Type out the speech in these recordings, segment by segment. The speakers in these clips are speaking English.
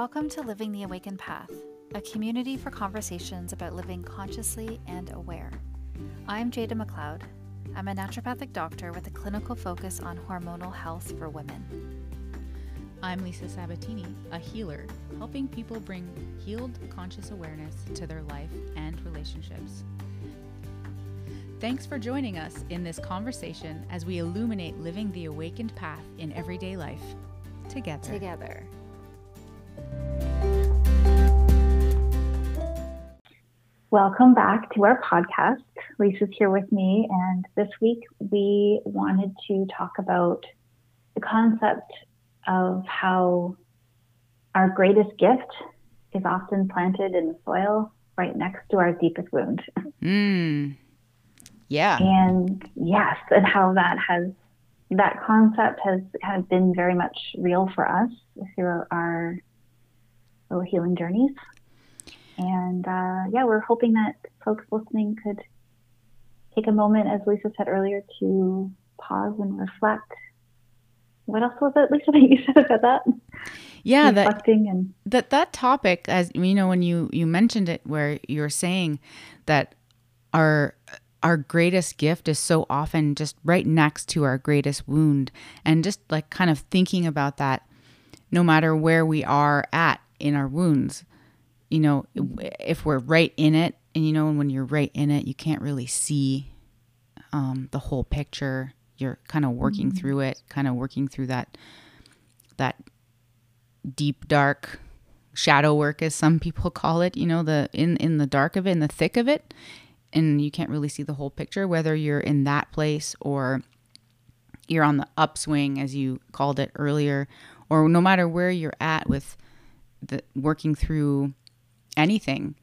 Welcome to Living the Awakened Path, a community for conversations about living consciously and aware. I'm Jada McLeod. I'm a naturopathic doctor with a clinical focus on hormonal health for women. I'm Lisa Sabatini, a healer, helping people bring healed conscious awareness to their life and relationships. Thanks for joining us in this conversation as we illuminate living the awakened path in everyday life together. Together. Welcome back to our podcast. Lisa's here with me, and this week we wanted to talk about the concept of how our greatest gift is often planted in the soil right next to our deepest wound. Mm. Yeah. And yes, and how that has that concept has of been very much real for us through our little healing journeys. And uh, yeah, we're hoping that folks listening could take a moment, as Lisa said earlier, to pause and reflect. What else was it, Lisa, that you said about that? Yeah, reflecting that, and that that topic, as you know, when you you mentioned it, where you're saying that our our greatest gift is so often just right next to our greatest wound, and just like kind of thinking about that, no matter where we are at in our wounds, you know, if we're right in it, and you know, when you're right in it, you can't really see um, the whole picture. You're kind of working mm-hmm. through it, kind of working through that that deep dark shadow work, as some people call it. You know, the in in the dark of it, in the thick of it, and you can't really see the whole picture. Whether you're in that place or you're on the upswing, as you called it earlier, or no matter where you're at with the working through anything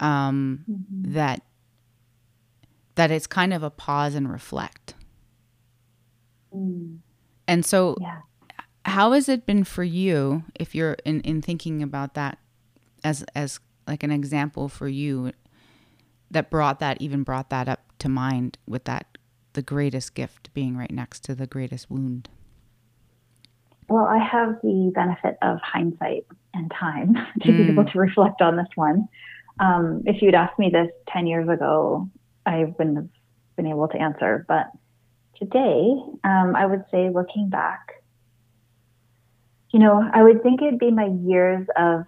um, mm-hmm. that that it's kind of a pause and reflect. Mm. And so, yeah. how has it been for you if you're in, in thinking about that as as like an example for you that brought that even brought that up to mind with that the greatest gift being right next to the greatest wound? Well, I have the benefit of hindsight and time to mm. be able mm. to reflect on this one. Um, if you'd asked me this 10 years ago, I wouldn't have been able to answer. But today, um, I would say looking back, you know, I would think it'd be my years of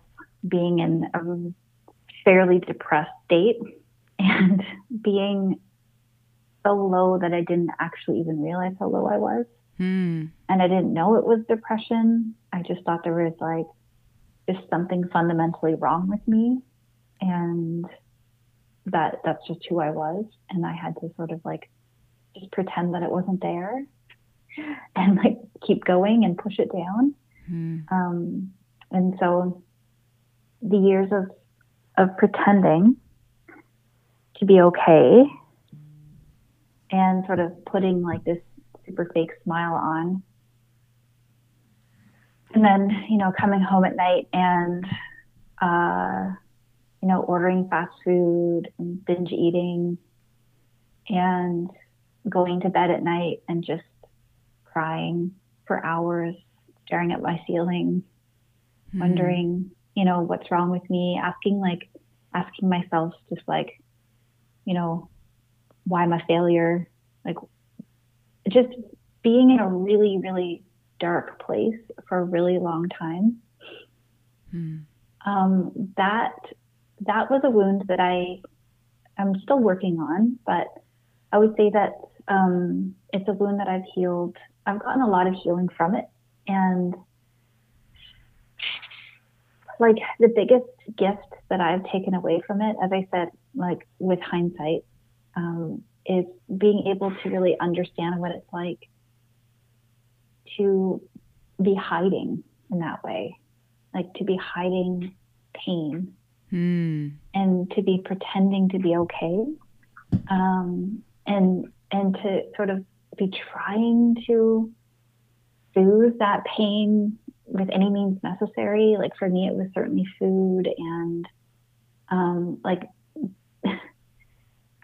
being in a fairly depressed state and being so low that I didn't actually even realize how low I was. Mm. And I didn't know it was depression. I just thought there was like just something fundamentally wrong with me. And that that's just who I was. And I had to sort of like just pretend that it wasn't there and like keep going and push it down. Mm. Um, and so the years of of pretending to be okay and sort of putting like this super fake smile on. And then, you know, coming home at night and, uh, you know, ordering fast food and binge eating and going to bed at night and just crying for hours, staring at my ceiling, mm-hmm. wondering, you know, what's wrong with me, asking like, asking myself just like, you know, why I'm a failure, like just being in a really, really dark place for a really long time. Hmm. Um, that that was a wound that I am still working on, but I would say that um, it's a wound that I've healed. I've gotten a lot of healing from it, and like the biggest gift that I've taken away from it, as I said, like with hindsight, um, is being able to really understand what it's like to be hiding in that way, like to be hiding pain mm. and to be pretending to be okay, um, and and to sort of be trying to soothe that pain with any means necessary. Like for me, it was certainly food and um, like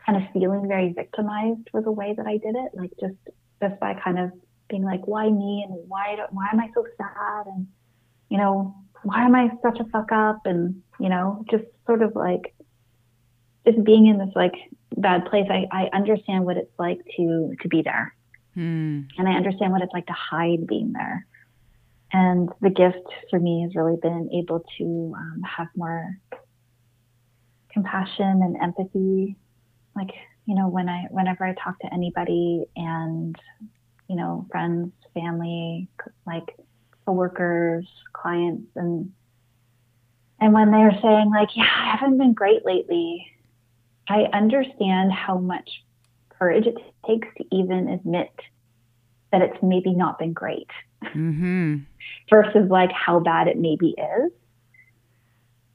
kind of feeling very victimized was the way that I did it. Like just just by kind of being like, why me and why do, why am I so sad and you know why am I such a fuck up? And, you know, just sort of like, just being in this like bad place, I, I understand what it's like to, to be there. Mm. And I understand what it's like to hide being there. And the gift for me has really been able to um, have more compassion and empathy. Like, you know, when I, whenever I talk to anybody and, you know, friends, family, like coworkers, clients, and, and when they're saying like, yeah, I haven't been great lately, I understand how much courage it takes to even admit that it's maybe not been great Mm-hmm. versus like how bad it maybe is.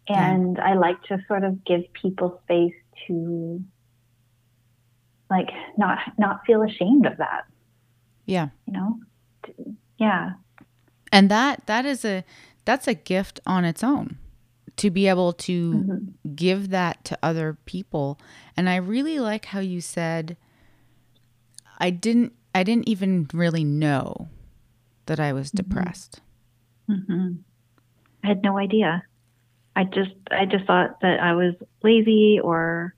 And I like to sort of give people space to like not not feel ashamed of that, Yeah. you know? Yeah. And that that is a that's a gift on its own to be able to Mhm. give that to other people. And I really like how you said I didn't I didn't even really know that I was depressed. hmm I had no idea. I just I just thought that I was lazy or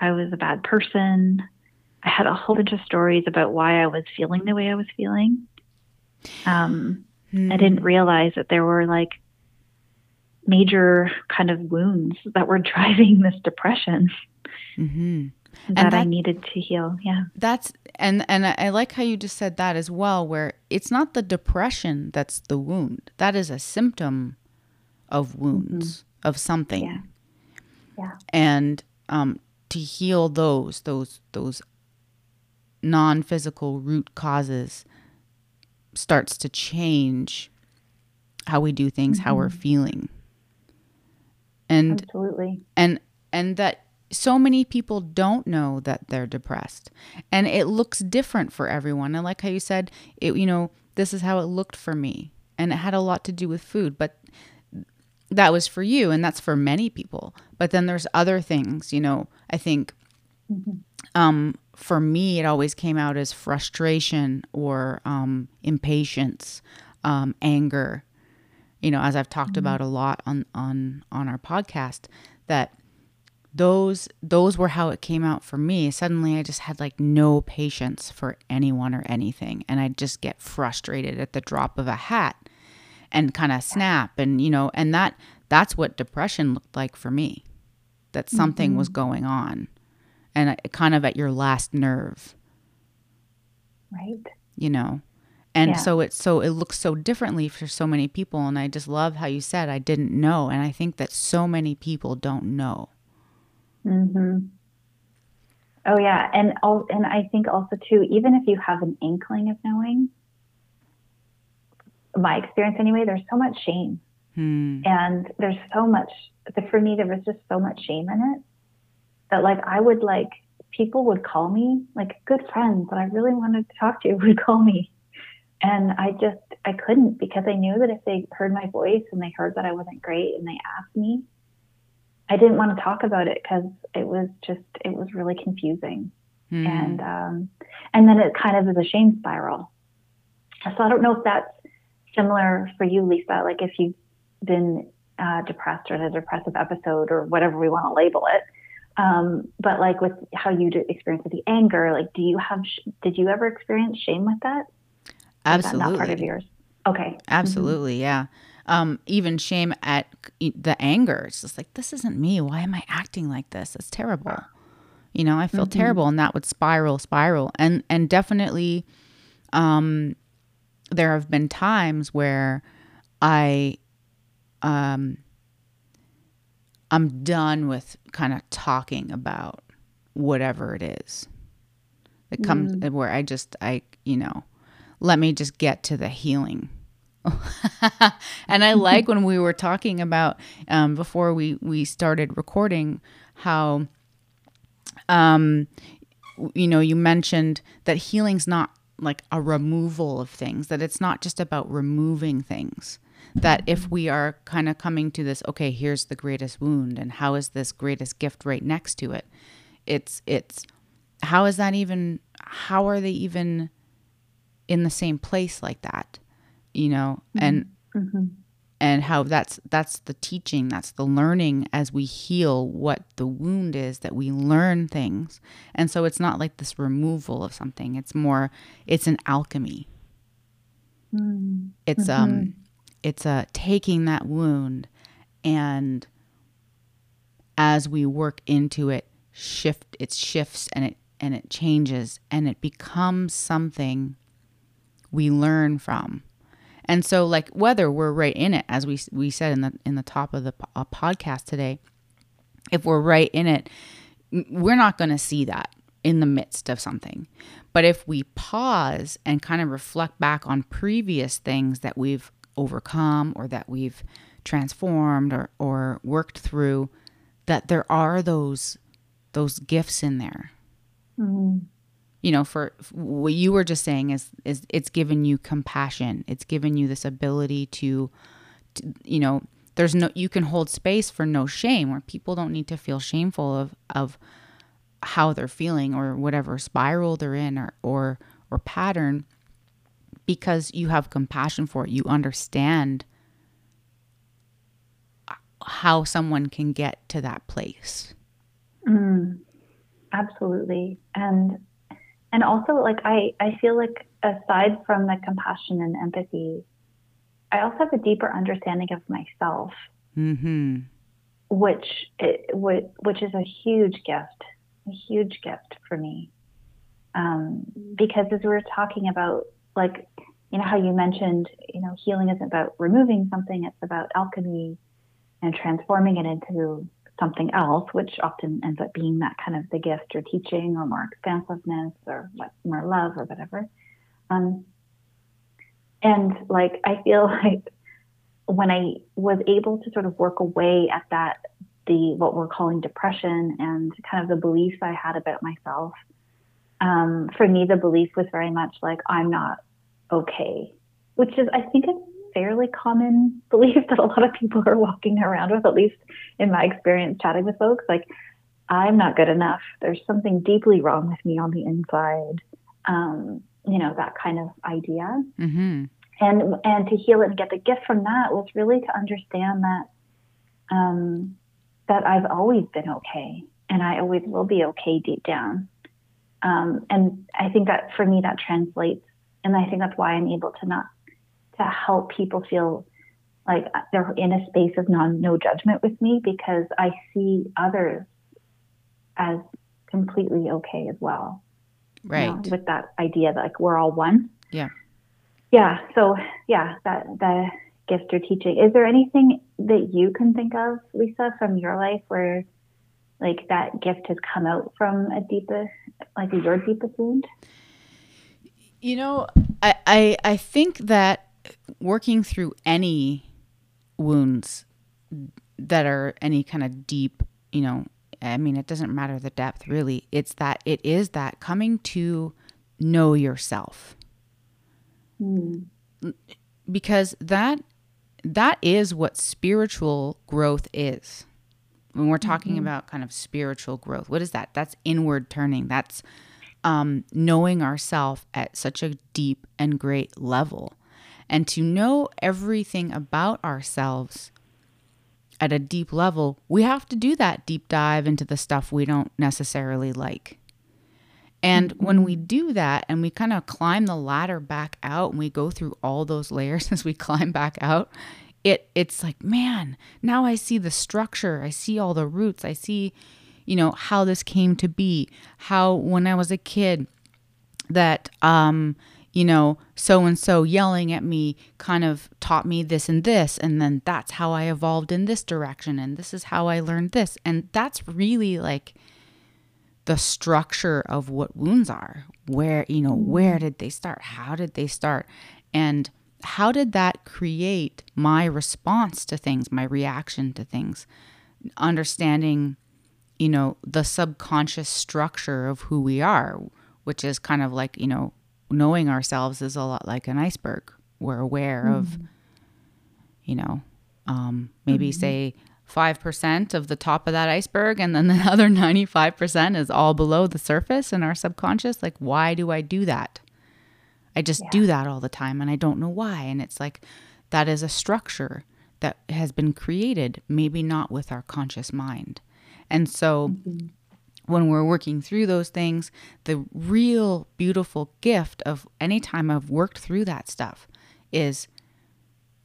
I was a bad person. I had a whole bunch of stories about why I was feeling the way I was feeling. Um, I didn't realize that there were like major kind of wounds that were driving this depression Mm-hmm. that I needed to heal. Yeah. That's and and I like how you just said that as well where it's not the depression that's the wound. That is a symptom of wounds of something. Yeah. Yeah. And um to heal those those those non-physical root causes starts to change how we do things, how we're mm-hmm. feeling. And Absolutely. and and that so many people don't know that they're depressed. And it looks different for everyone. And like how you said it you know this is how it looked for me. And it had a lot to do with food but that was for you and that's for many people. But then there's other things you know i think mm-hmm. Um, for me it always came out as frustration or um, impatience um, anger. You know as i've talked about a lot on on on our podcast that those those were how it came out for me. Suddenly i just had like no patience for anyone or anything and i'd just get frustrated at the drop of a hat and kind of snap and you know and that that's what depression looked like for me that something was going on and kind of at your last nerve Right. you know and Yeah. so it's so it looks so differently for so many people and i just love how you said i didn't know and i think that so many people don't know hmm Oh yeah, and all, and I think also too, even if you have an inkling of knowing, my experience anyway, there's so much shame, hmm. and there's so much. For me, there was just so much shame in it that like I would like people would call me like good friends that I really wanted to talk to would call me, and I just I couldn't because I knew that if they heard my voice and they heard that I wasn't great and they asked me, I didn't want to talk about it because it was just it was really confusing Hmm. and um, and then it kind of is a shame spiral. So I don't know if that's similar for you, Lisa. Like if you've been uh, depressed or in a depressive episode or whatever we want to label it. Um, but like with how you experience with the anger, like do you have sh- did you ever experience shame with that absolutely not part of yours. Okay. Absolutely, yeah. Um, even shame at the anger. It's just like this isn't me. Why am I acting like this? It's terrible. You know, I feel terrible, and that would spiral, spiral, and and definitely, um, there have been times where I, um, I'm done with kind of talking about whatever it is. It comes where I just I you know, let me just get to the healing and I like when we were talking about um, before we we started recording how um you know you mentioned that healing's not like a removal of things that it's not just about removing things that if we are kind of coming to this okay here's the greatest wound and how is this greatest gift right next to it? It's it's how is that even how are they even in the same place like that? You know and hmm and how that's that's the teaching that's the learning as we heal what the wound is that we learn things. And so it's not like this removal of something it's more it's an alchemy. Mm. it's um, mm-hmm. um it's a uh, taking that wound and as we work into it shift it shifts and it and it changes and it becomes something we learn from. And so like whether we're right in it as we we said in the in the top of the uh, podcast today if we're right in it we're not going to see that in the midst of something. But if we pause and kind of reflect back on previous things that we've overcome or that we've transformed or or worked through that there are those those gifts in there. Mm-hmm. You know for, what you were just saying is is it's given you compassion. It's given you this ability to, to, you know there's no you can hold space for no shame where people don't need to feel shameful of of how they're feeling or whatever spiral they're in or or or pattern because you have compassion for it. You understand how someone can get to that place. Mm, absolutely. And and also like I, I feel like aside from the compassion and empathy i also have a deeper understanding of myself mm-hmm. which it, which is a huge gift a huge gift for me. Um, because as we were talking about like you know how you mentioned you know healing isn't about removing something it's about alchemy and transforming it into something else, which often ends up being that kind of the gift or teaching or more expansiveness or more love or whatever. Um, and like, I feel like when I was able to sort of work away at that, the what we're calling depression and kind of the beliefs I had about myself, um, for me, the belief was very much like, I'm not okay, which is, I think, a fairly common belief that a lot of people are walking around with, at least in my experience chatting with folks. Like, I'm not good enough. There's something deeply wrong with me on the inside. Um, you know, that kind of idea. Mm-hmm. And and to heal it and get the gift from that was really to understand that um, that I've always been okay, and I always will be okay deep down. Um, and I think that for me that translates, and I think that's why I'm able to not to help people feel like they're in a space of non no judgment with me because I see others as completely okay as well. Right. You know, with that idea that like we're all one. Yeah. Yeah. So yeah, that the gift or teaching. Is there anything that you can think of, Lisa, from your life where like that gift has come out from a deepest like your deepest wound? You know, I, I I think that working through any wounds that are any kind of deep, you know, I mean, it doesn't matter the depth really. It's that it is that coming to know yourself. Mm. Because that that is what spiritual growth is. When we're talking mm-hmm. about kind of spiritual growth, what is that? That's inward turning. That's um, knowing ourself at such a deep and great level and to know everything about ourselves at a deep level, we have to do that deep dive into the stuff we don't necessarily like. And mm-hmm. when we do that and we kind of climb the ladder back out and we go through all those layers as we climb back out, it it's like, man, now I see the structure. I see all the roots. I see, you know, how this came to be. How when I was a kid that um you know, so and so yelling at me kind of taught me this and this. And then that's how I evolved in this direction. And this is how I learned this. And that's really like the structure of what wounds are. Where, you know, where did they start? How did they start? And how did that create my response to things, my reaction to things? Understanding, you know, the subconscious structure of who we are, which is kind of like, you know, knowing ourselves is a lot like an iceberg. We're aware mm-hmm. of, you know, um, maybe mm-hmm. say 5% of the top of that iceberg, and then the other 95% is all below the surface in our subconscious. Like, why do I do that? I just yeah. do that all the time and I don't know why. And it's like, that is a structure that has been created, maybe not with our conscious mind. And so mm-hmm. when we're working through those things, the real beautiful gift of any time I've worked through that stuff is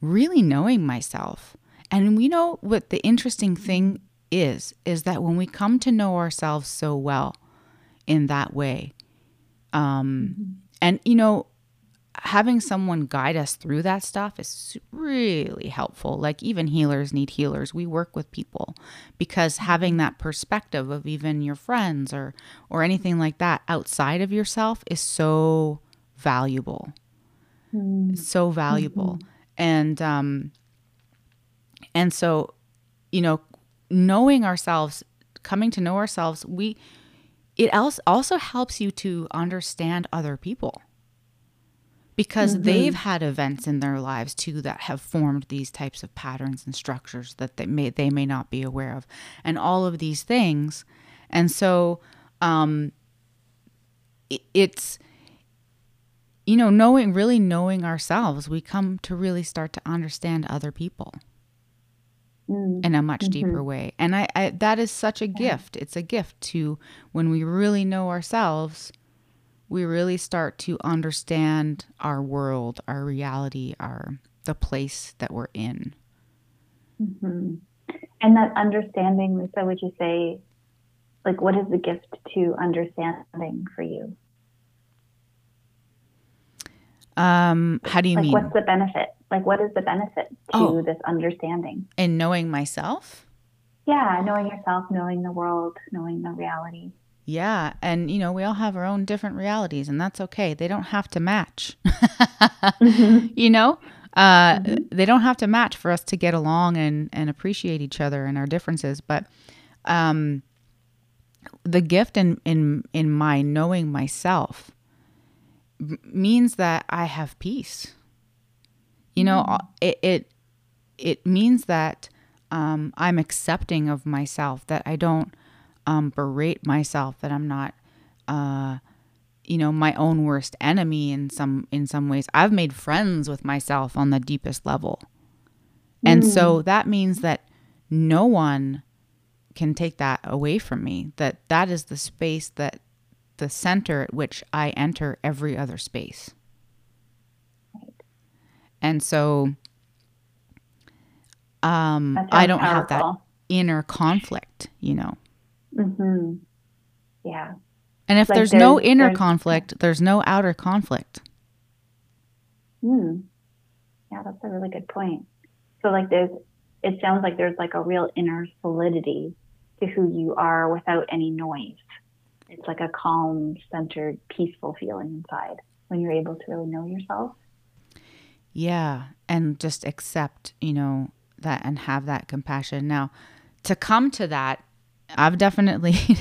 really knowing myself. And we know what the interesting thing is is that when we come to know ourselves so well in that way, um, mm-hmm. and you know, having someone guide us through that stuff is really helpful. Like even healers need healers. We work with people because having that perspective of even your friends or or anything like that outside of yourself is so valuable. Mm. So valuable. Mm-hmm. And um and so you know knowing ourselves, coming to know ourselves, we it also helps you to understand other people because mm-hmm. they've had events in their lives too that have formed these types of patterns and structures that they may they may not be aware of and all of these things and so um it, it's you know knowing really knowing ourselves we come to really start to understand other people mm. in a much mm-hmm. deeper way and I, I, that is such a yeah. gift it's a gift to when we really know ourselves we really start to understand our world, our reality, our the place that we're in. Mm-hmm. And that understanding, Lisa, would you say, like, what is the gift to understanding for you? Um, how do you like, mean? What's the benefit? Like, what is the benefit to oh, this understanding? In knowing myself? Yeah, knowing yourself, knowing the world, knowing the reality. Yeah. And, you know, we all have our own different realities, and that's okay. They don't have to match. mm-hmm. You know, uh, mm-hmm. they don't have to match for us to get along and, and appreciate each other and our differences. But um, the gift in, in, in my knowing myself means that I have peace. You know, mm-hmm. it, it, it means that um, I'm accepting of myself, that I don't um, berate myself that I'm not, uh, you know, my own worst enemy in some in some ways. I've made friends with myself on the deepest level, and mm. so that means that no one can take that away from me. That that is the space that the center at which I enter every other space. And so um, I don't have that inner conflict, you know. Mm-hmm. Yeah. And if like there's, there's, no inner there's, conflict, there's no outer conflict. Hmm. Yeah, that's a really good point. So, like, there's, it sounds like there's like a real inner solidity to who you are without any noise. It's like a calm, centered, peaceful feeling inside when you're able to really know yourself. Yeah. And just accept, you know, that and have that compassion. Now, to come to that, I've definitely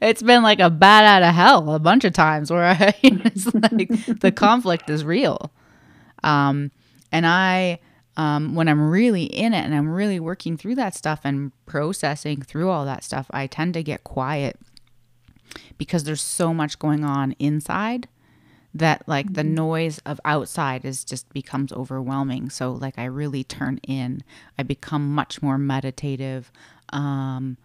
it's been like a bat out of hell a bunch of times where I it's like the conflict is real. Um, and I um, when I'm really in it and I'm really working through that stuff and processing through all that stuff, I tend to get quiet because there's so much going on inside that like the mm-hmm. noise of outside is just becomes overwhelming so like i really turn in i become much more meditative um,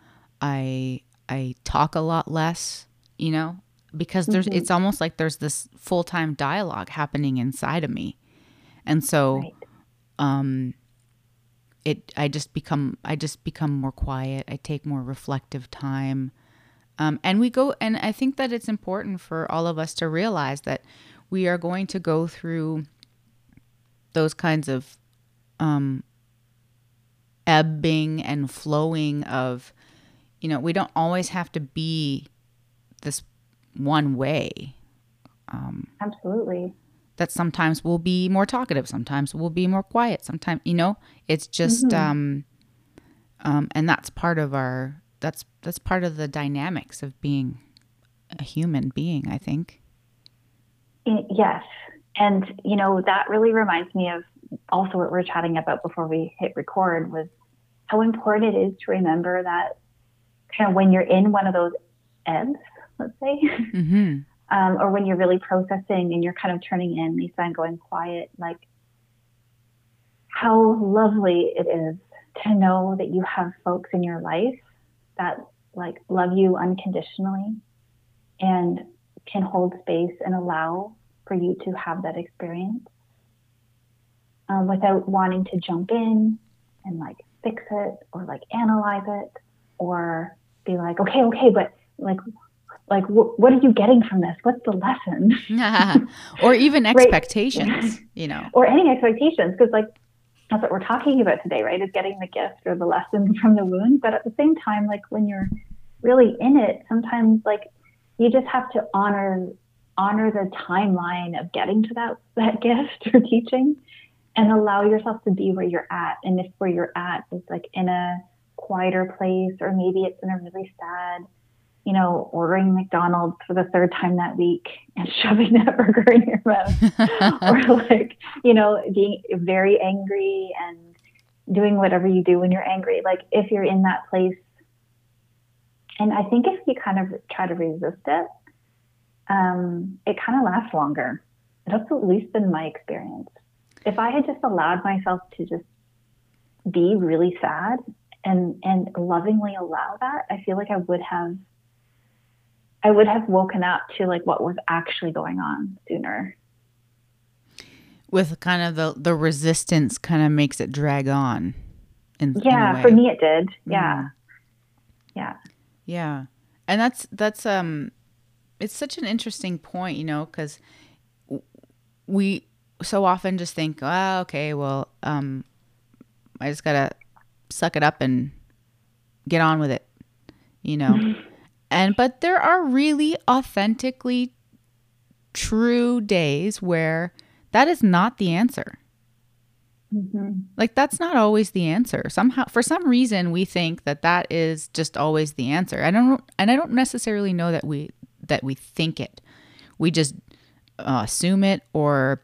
I I talk a lot less, you know, because there's mm-hmm. it's almost like there's this full time dialogue happening inside of me, and so, right. um, it I just become I just become more quiet. I take more reflective time. Um, and we go, and I think that it's important for all of us to realize that we are going to go through those kinds of um, ebbing and flowing of, you know, we don't always have to be this one way. Um, Absolutely. That sometimes we'll be more talkative, sometimes we'll be more quiet, sometimes, you know, it's just, mm-hmm. um, um, and that's part of our, that's, that's part of the dynamics of being a human being, I think. Yes. And, you know, that really reminds me of also what we are chatting about before we hit record was how important it is to remember that kind of when you're in one of those ebbs, let's say, mm-hmm. um, or when you're really processing and you're kind of turning in, Lisa, and going quiet, like how lovely it is to know that you have folks in your life that like love you unconditionally and can hold space and allow for you to have that experience um, without wanting to jump in and like fix it or like analyze it or be like, okay, okay, but like, like what are you getting from this? What's the lesson? or even expectations, right? you know, or any expectations, because like that's what we're talking about today, right? Is getting the gift or the lesson from the wound. But at the same time, like when you're really in it, sometimes like you just have to honor honor the timeline of getting to that that gift or teaching and allow yourself to be where you're at. And if where you're at is like in a quieter place, or maybe it's in a really sad, you know, ordering McDonald's for the third time that week and shoving that burger in your mouth, or like, you know, being very angry and doing whatever you do when you're angry. Like, if you're in that place, and I think if you kind of try to resist it, um, it kind of lasts longer. That's at least been my experience if I had just allowed myself to just be really sad and and lovingly allow that, I feel like I would have I would have woken up to like what was actually going on sooner. With kind of the the resistance kind of makes it drag on. In, yeah, in for me it did. Yeah. Mm. Yeah. Yeah. And that's that's um it's such an interesting point, you know, cuz we so often just think, oh, okay, well, um, I just gotta suck it up and get on with it, you know. Mm-hmm. And but there are really authentically true days where that is not the answer. Mm-hmm. Like that's not always the answer. Somehow, for some reason, we think that that is just always the answer. I don't, and I don't necessarily know that we that we think it. We just uh, assume it or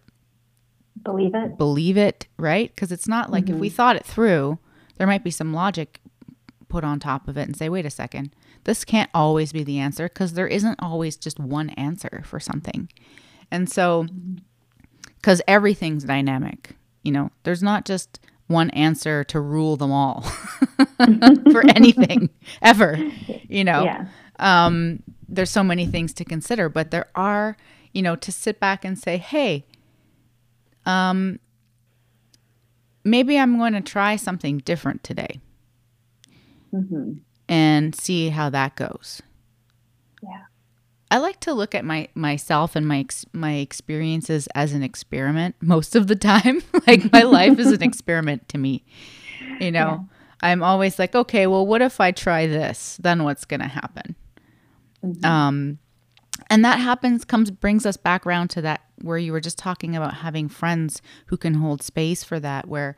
believe it believe it right because it's not like mm-hmm. if we mm-hmm. thought it through there might be some logic put on top of it and say wait a second this can't always be the answer because there isn't always just one answer for something and so because everything's dynamic you know there's not just one answer to rule them all for anything ever you know yeah. um, there's so many things to consider but there are you know to sit back and say hey um, maybe I'm going to try something different today mm-hmm. and see how that goes. Yeah. I like to look at my myself and my ex- my experiences as an experiment most of the time. like my life is an experiment to me. You know, yeah. I'm always like, okay, well, what if I try this? Then what's going to happen? Mm-hmm. Um, and that happens comes brings us back around to that where you were just talking about having friends who can hold space for that where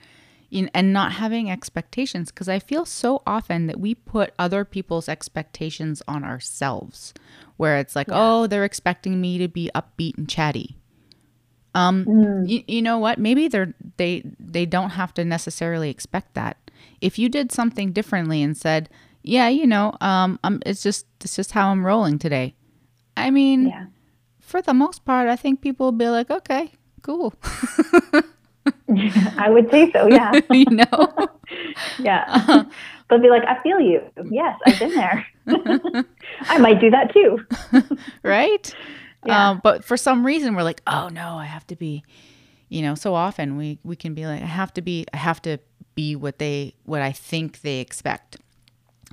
you know, and not having expectations because I feel so often that we put other people's expectations on ourselves where it's like, yeah. "Oh, they're expecting me to be upbeat and chatty." Um, mm. you, you know what? Maybe they're they they don't have to necessarily expect that. If you did something differently and said, "Yeah, you know, um, I'm, it's just it's just how I'm rolling today." I mean, yeah for the most part, I think people will be like, okay, cool. I would say so, yeah. you know? yeah. Uh-huh. They'll be like, I feel you. Yes, I've been there. I might do that too. right? Yeah. Um, but for some reason, we're like, oh no, I have to be, you know, so often we, we can be like, I have to be, I have to be what they, what I think they expect,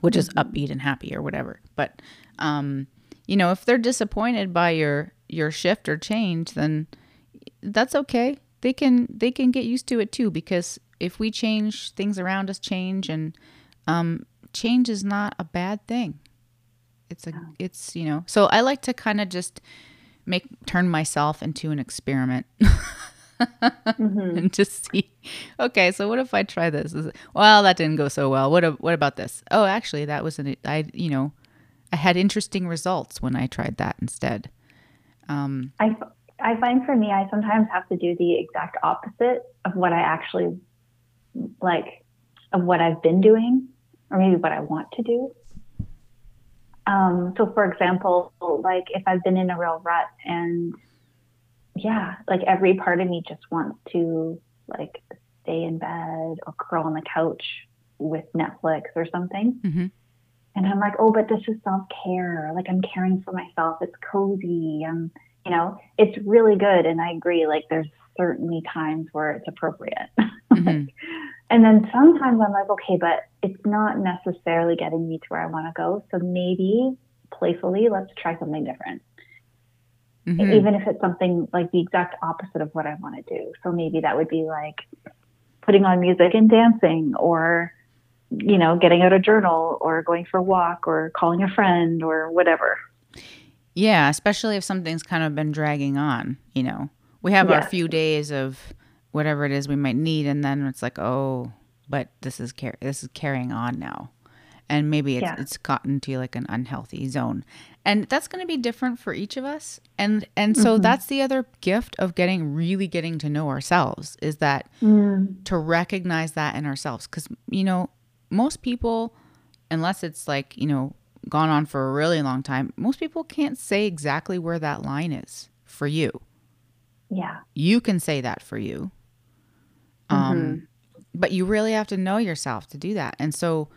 which is mm-hmm. upbeat and happy or whatever. But, um, you know, if they're disappointed by your your shift or change, then that's okay. They can they can get used to it too because if we change, things around us change, and um, change is not a bad thing. It's a it's you know. So I like to kind of just make turn myself into an experiment. mm-hmm. and just see okay so what if i try this well that didn't go so well what what about this oh actually that was an i you know i had interesting results when i tried that instead um, I, I find for me, I sometimes have to do the exact opposite of what I actually like, of what I've been doing, or maybe what I want to do. Um, so, for example, like if I've been in a real rut and yeah, like every part of me just wants to like stay in bed or curl on the couch with Netflix or something. Mhm. And I'm like, oh, but this is self care. Like I'm caring for myself. It's cozy. Um, you know, it's really good. And I agree. Like there's certainly times where it's appropriate. Mhm. And then sometimes I'm like, okay, but it's not necessarily getting me to where I want to go. So maybe playfully, let's try something different. Mhm. Even if it's something like the exact opposite of what I want to do. So maybe that would be like putting on music and dancing or, you know, getting out a journal or going for a walk or calling a friend or whatever. Yeah, especially if something's kind of been dragging on, you know. We have our few days of whatever it is we might need and then it's like, "Oh, but this is car- this is carrying on now." And maybe it's Yeah. it's gotten to like an unhealthy zone. And that's going to be different for each of us. And and so Mhm. that's the other gift of getting really getting to know ourselves is that to recognize that in ourselves cuz you know, most people unless it's like, you know, gone on for a really long time, most people can't say exactly where that line is for you. Yeah. You can say that for you. Um, But you really have to know yourself to do that. And so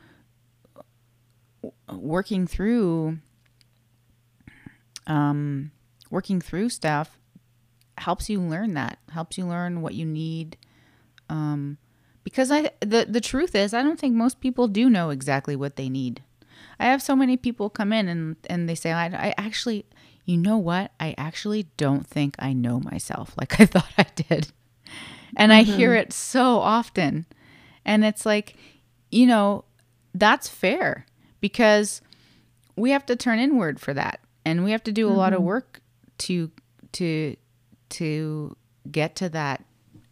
working through um, working through stuff helps you learn that, helps you learn what you need. Um, because I the the truth is I don't think most people do know exactly what they need. I have so many people come in and and they say I, I actually you know what I actually don't think I know myself like I thought I did. And I hear mm-hmm. it so often. And it's like, you know, that's fair because we have to turn inward for that. And we have to do a lot of mm-hmm. work to to to get to that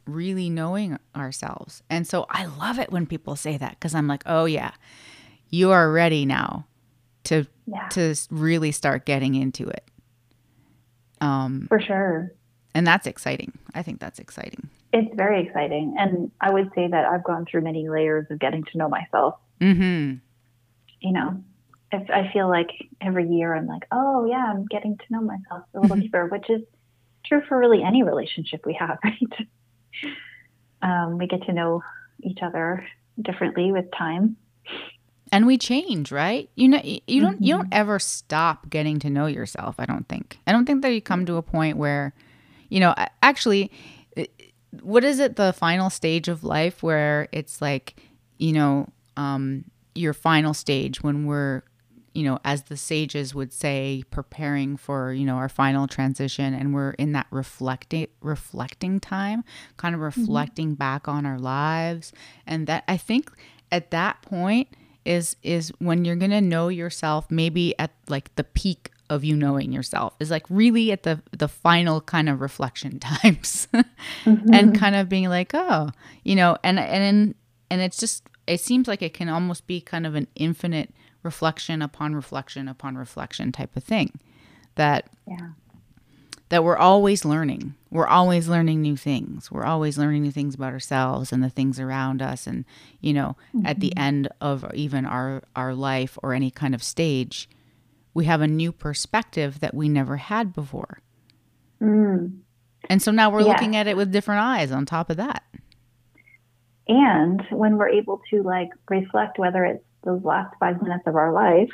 really knowing ourselves. And so I love it when people say that cuz I'm like, "Oh yeah. You are ready now to Yeah. to really start getting into it." Um For sure. and that's exciting. I think that's exciting. It's very exciting. And I would say that I've gone through many layers of getting to know myself. Mhm. You know, I, I feel like every year I'm like, oh, yeah, I'm getting to know myself a little deeper, which is true for really any relationship we have, right? Um, we get to know each other differently with time. and we change right? You know you don't you don't ever stop getting to know yourself i don't think. I don't think that you come to a point where you know actually what is it the final stage of life where it's like you know um your final stage when we're you know as the sages would say preparing for you know our final transition and we're in that reflecting reflecting time kind of mm-hmm. reflecting back on our lives. And that i think at that point is is when you're gonna know yourself maybe at like the peak of you knowing yourself is like really at the the final kind of reflection times. And mm-hmm. kind of being like oh you know and and and it's just it seems like it can almost be kind of an infinite reflection upon reflection upon reflection type of thing that Yeah. that we're always learning. We're always learning new things. We're always learning new things about ourselves and the things around us. And, you know, at the end of even our, our life or any kind of stage, we have a new perspective that we never had before. Mm. And so now we're Yeah. looking at it with different eyes on top of that. And when we're able to like reflect, whether it's those last five minutes of our life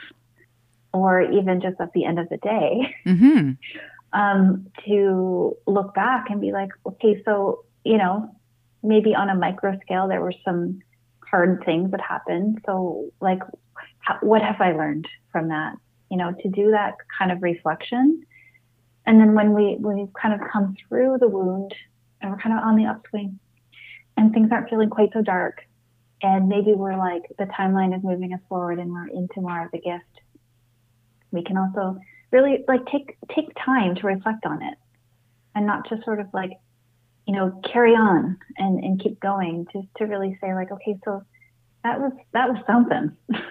or even just at the end of the day, hmm um, to look back and be like, okay, so, you know, maybe on a micro scale, there were some hard things that happened. So, like, how, what have I learned from that? You know, to do that kind of reflection. And then when we, when we've kind of come through the wound and we're kind of on the upswing and things aren't feeling quite so dark, and maybe we're like, the timeline is moving us forward and we're into more of the gift, we can also really like take take time to reflect on it. And not just sort of like you know carry on and and keep going. Just to really say like okay so that was that was something.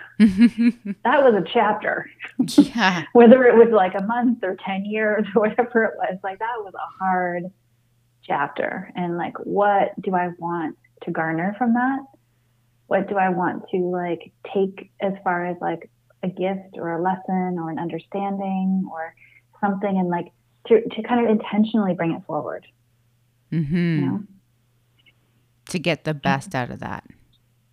That was a chapter. Yeah. whether it was like a month or 10 years or whatever it was like that was a hard chapter. And like what do i want to garner from that what do i want to like take as far as like a gift or a lesson or an understanding or something and like to, to kind of intentionally bring it forward hmm you know to get the best out of that.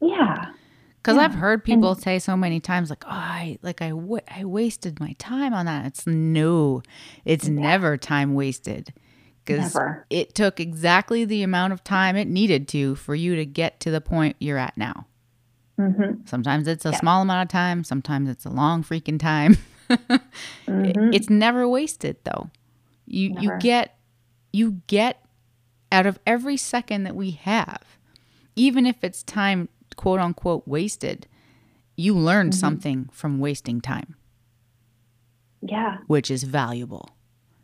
Yeah. Because Yeah. I've heard people say so many times, like, "Oh, I like I I wasted my time on that." It's no, it's never time wasted. Because it took exactly the amount of time it needed to for you to get to the point you're at now. hmm Sometimes it's a Yeah. small amount of time. Sometimes it's a long freaking time. Mhm. It's never wasted though. You you get you get out of every second that we have, even if it's time quote unquote wasted, you learn Mm-hmm. something from wasting time, Yeah. which is valuable.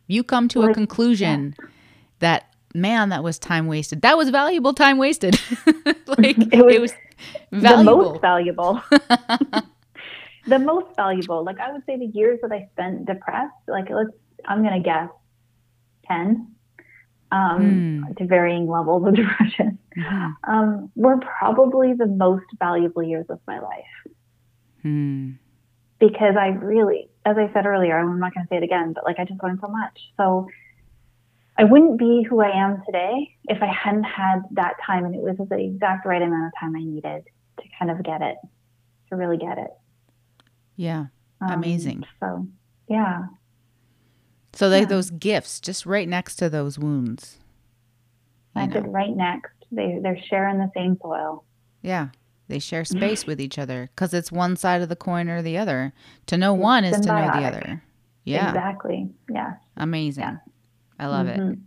You come to a conclusion that man, that was time wasted. That was valuable time wasted. like It it was was, valuable. The most valuable. the most valuable. Like I would say the years that I spent depressed, like let's I'm gonna guess ten. Um, Hmm. to varying levels of depression. Mhm. Um, were probably the most valuable years of my life Hmm. because I really, as I said earlier, I'm not going to say it again, but like I just learned so much. So I wouldn't be who I am today if I hadn't had that time, and it was the exact right amount of time I needed to kind of get it, to really get it. Yeah. Um, Amazing. So, yeah, So they, Yeah. those gifts just right next to those wounds. I did right next. They they're sharing the same soil. Yeah. They share space with each other because it's one side of the coin or the other. To know one is to know the other. Yeah. exactly. Yeah, Amazing. Yeah. I love it. Mhm.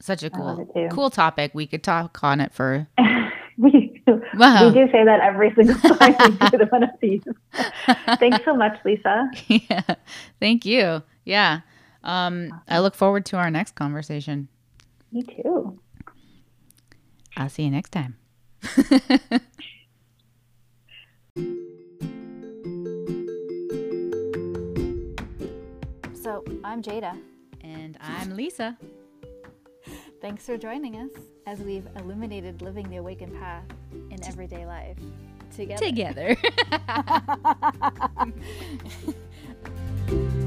Such a cool, cool topic. We could talk on it for. we, Wow. we do say that every single time we do one of these. Thanks so much, Lisa. yeah. Thank you. Yeah. Um, I look forward to our next conversation. Me too. I'll see you next time. So, I'm Jada. And I'm Lisa. Thanks for joining us as we've illuminated living the awakened path in everyday life together. Together.